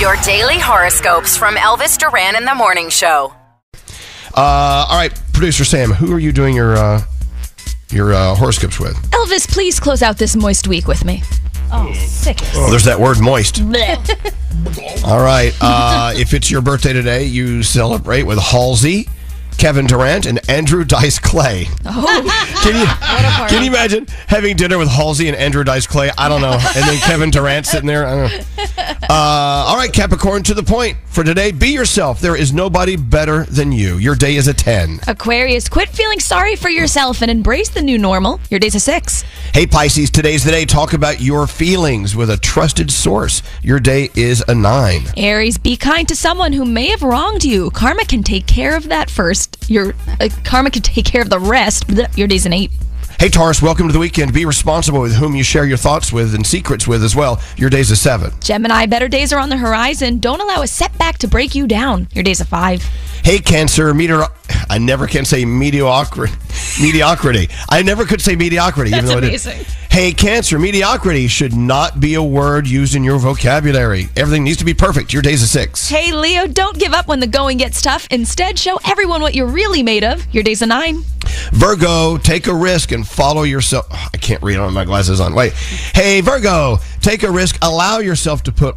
Your daily horoscopes from Elvis Duran in the Morning Show. Uh, all right, producer Sam, who are you doing your uh, your uh, horoscopes with? Elvis, please close out this moist week with me. Oh, sick. Oh, there's that word moist. All right. Uh, if it's your birthday today, you celebrate with Halsey, Kevin Durant, and Andrew Dice Clay. Oh, Can you can you imagine having dinner with Halsey and Andrew Dice Clay? I don't know. And then Kevin Durant sitting there. I don't know. Uh, all right, Capricorn, to the point for today. Be yourself. There is nobody better than you. Your day is a 10. Aquarius, quit feeling sorry for yourself and embrace the new normal. Your day's a six. Hey, Pisces, today's the day. Talk about your feelings with a trusted source. Your day is a 9. Aries, be kind to someone who may have wronged you. Karma can take care of that first. Your uh, karma can take care of the rest. Your day's an eight. Hey, Taurus, welcome to the weekend. Be responsible with whom you share your thoughts with and secrets with as well. Your day's a 7. Gemini, better days are on the horizon. Don't allow a setback to break you down. Your day's a five. Hey, Cancer, meteor. I never can say mediocrity. Mediocrity. I never could say mediocrity. That's even though I did. amazing. Hey, Cancer, mediocrity should not be a word used in your vocabulary. Everything needs to be perfect. Your day's a six. Hey, Leo, don't give up when the going gets tough. Instead, show everyone what you're really made of. Your day's a nine. Virgo, take a risk and follow yourself. I can't read on my glasses on. Wait. Hey, Virgo, take a risk. Allow yourself to put.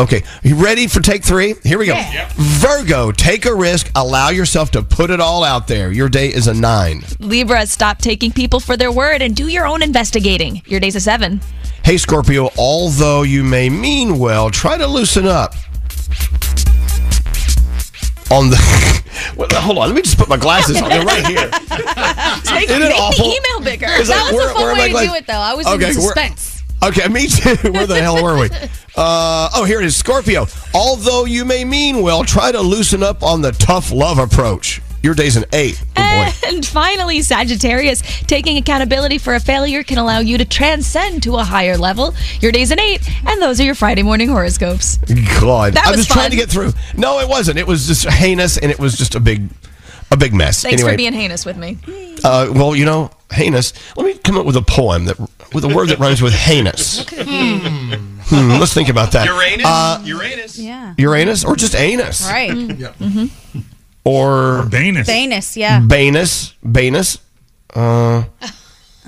Okay, you ready for take three? Here we go. Virgo, take a risk. Allow yourself to put it all out there. Your day is a nine. Libra, stop taking people for their word and do your own investigating. Your day's a seven. Hey, Scorpio, although you may mean well, try to loosen up. On the. Well, hold on, let me just put my glasses on. They're right here. Make, Isn't make awful? the email bigger. It's like, That was where- a fun way to do it, though. I was Okay, in suspense. Okay, me too. Where the hell were we? Uh, oh, here it is. Scorpio. Although you may mean well, try to loosen up on the tough love approach. Your day's an eight. Oh. And finally, Sagittarius, taking accountability for a failure can allow you to transcend to a higher level. Your day's an eight, and those are your Friday morning horoscopes. God, That I was was trying to get through. No, it wasn't. It was just heinous, and it was just a big, a big mess. Thanks anyway, for being heinous with me. uh, well, you know, heinous. Let me come up with a poem that with a word that rhymes with heinous. Hmm, let's think about that. Uranus? Uh, Uranus? Yeah. Uranus or just anus Right. Yeah. or Banus. Banus, yeah. Banus. Banus. Uh,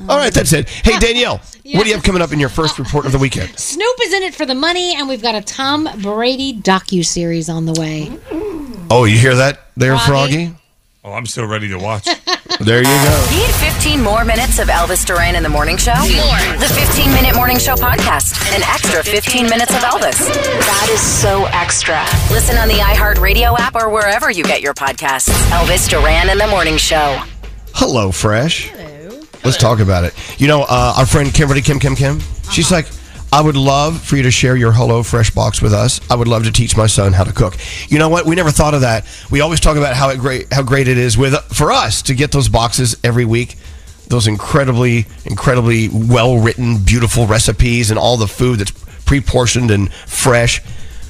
all right, that's it. Hey, Danielle, what do you have coming up in your first report of the weekend? Snoop is in it for the money, and we've got a Tom Brady docu series on the way. Oh, you hear that there, Froggy? Froggy? Oh, I'm so ready to watch. There you go. Need 15 more minutes of Elvis Duran in the morning show? More. The 15 minute morning show podcast. An extra 15 minutes of Elvis. That is so extra. Listen on the iHeartRadio app or wherever you get your podcasts. Elvis Duran in the morning show. Hello, Fresh. Hello. Let's talk about it. You know, uh, our friend Kimberly Kim Kim Kim, she's like, I would love for you to share your Hello Fresh box with us. I would love to teach my son how to cook. You know what? We never thought of that. We always talk about how great how great it is with for us to get those boxes every week. Those incredibly, incredibly well written, beautiful recipes and all the food that's pre portioned and fresh.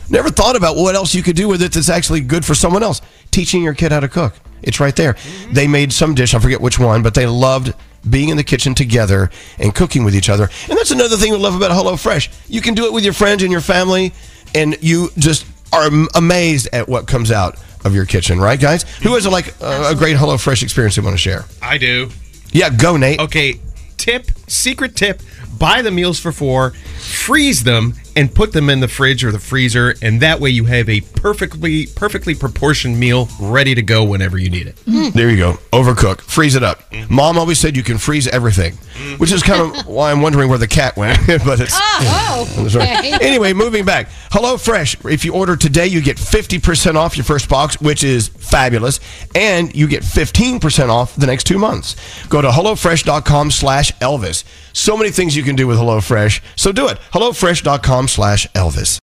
Never thought about what else you could do with it that's actually good for someone else. Teaching your kid how to cook. It's right there. They made some dish, I forget which one, but they loved being in the kitchen together and cooking with each other. And that's another thing we love about HelloFresh. You can do it with your friends and your family, and you just are amazed at what comes out of your kitchen, right, guys? Who has a, like a, a great HelloFresh experience they want to share? I do. Yeah, go, Nate. Okay, tip, secret tip buy the meals for four, freeze them, and put them in the fridge or the freezer, and that way you have a perfectly perfectly proportioned meal ready to go whenever you need it. Hmm. There you go. Overcook. Freeze it up. Mm-hmm. Mom always said you can freeze everything, mm-hmm. which is kind of why I'm wondering where the cat went. but it's Oh, That's right. Anyway, moving back. Hello Fresh. If you order today, you get 50% off your first box, which is fabulous, and you get 15% off the next two months. Go to hellofresh.com slash Elvis. So many things you can do with HelloFresh. So do it. hellofresh.com slash Elvis.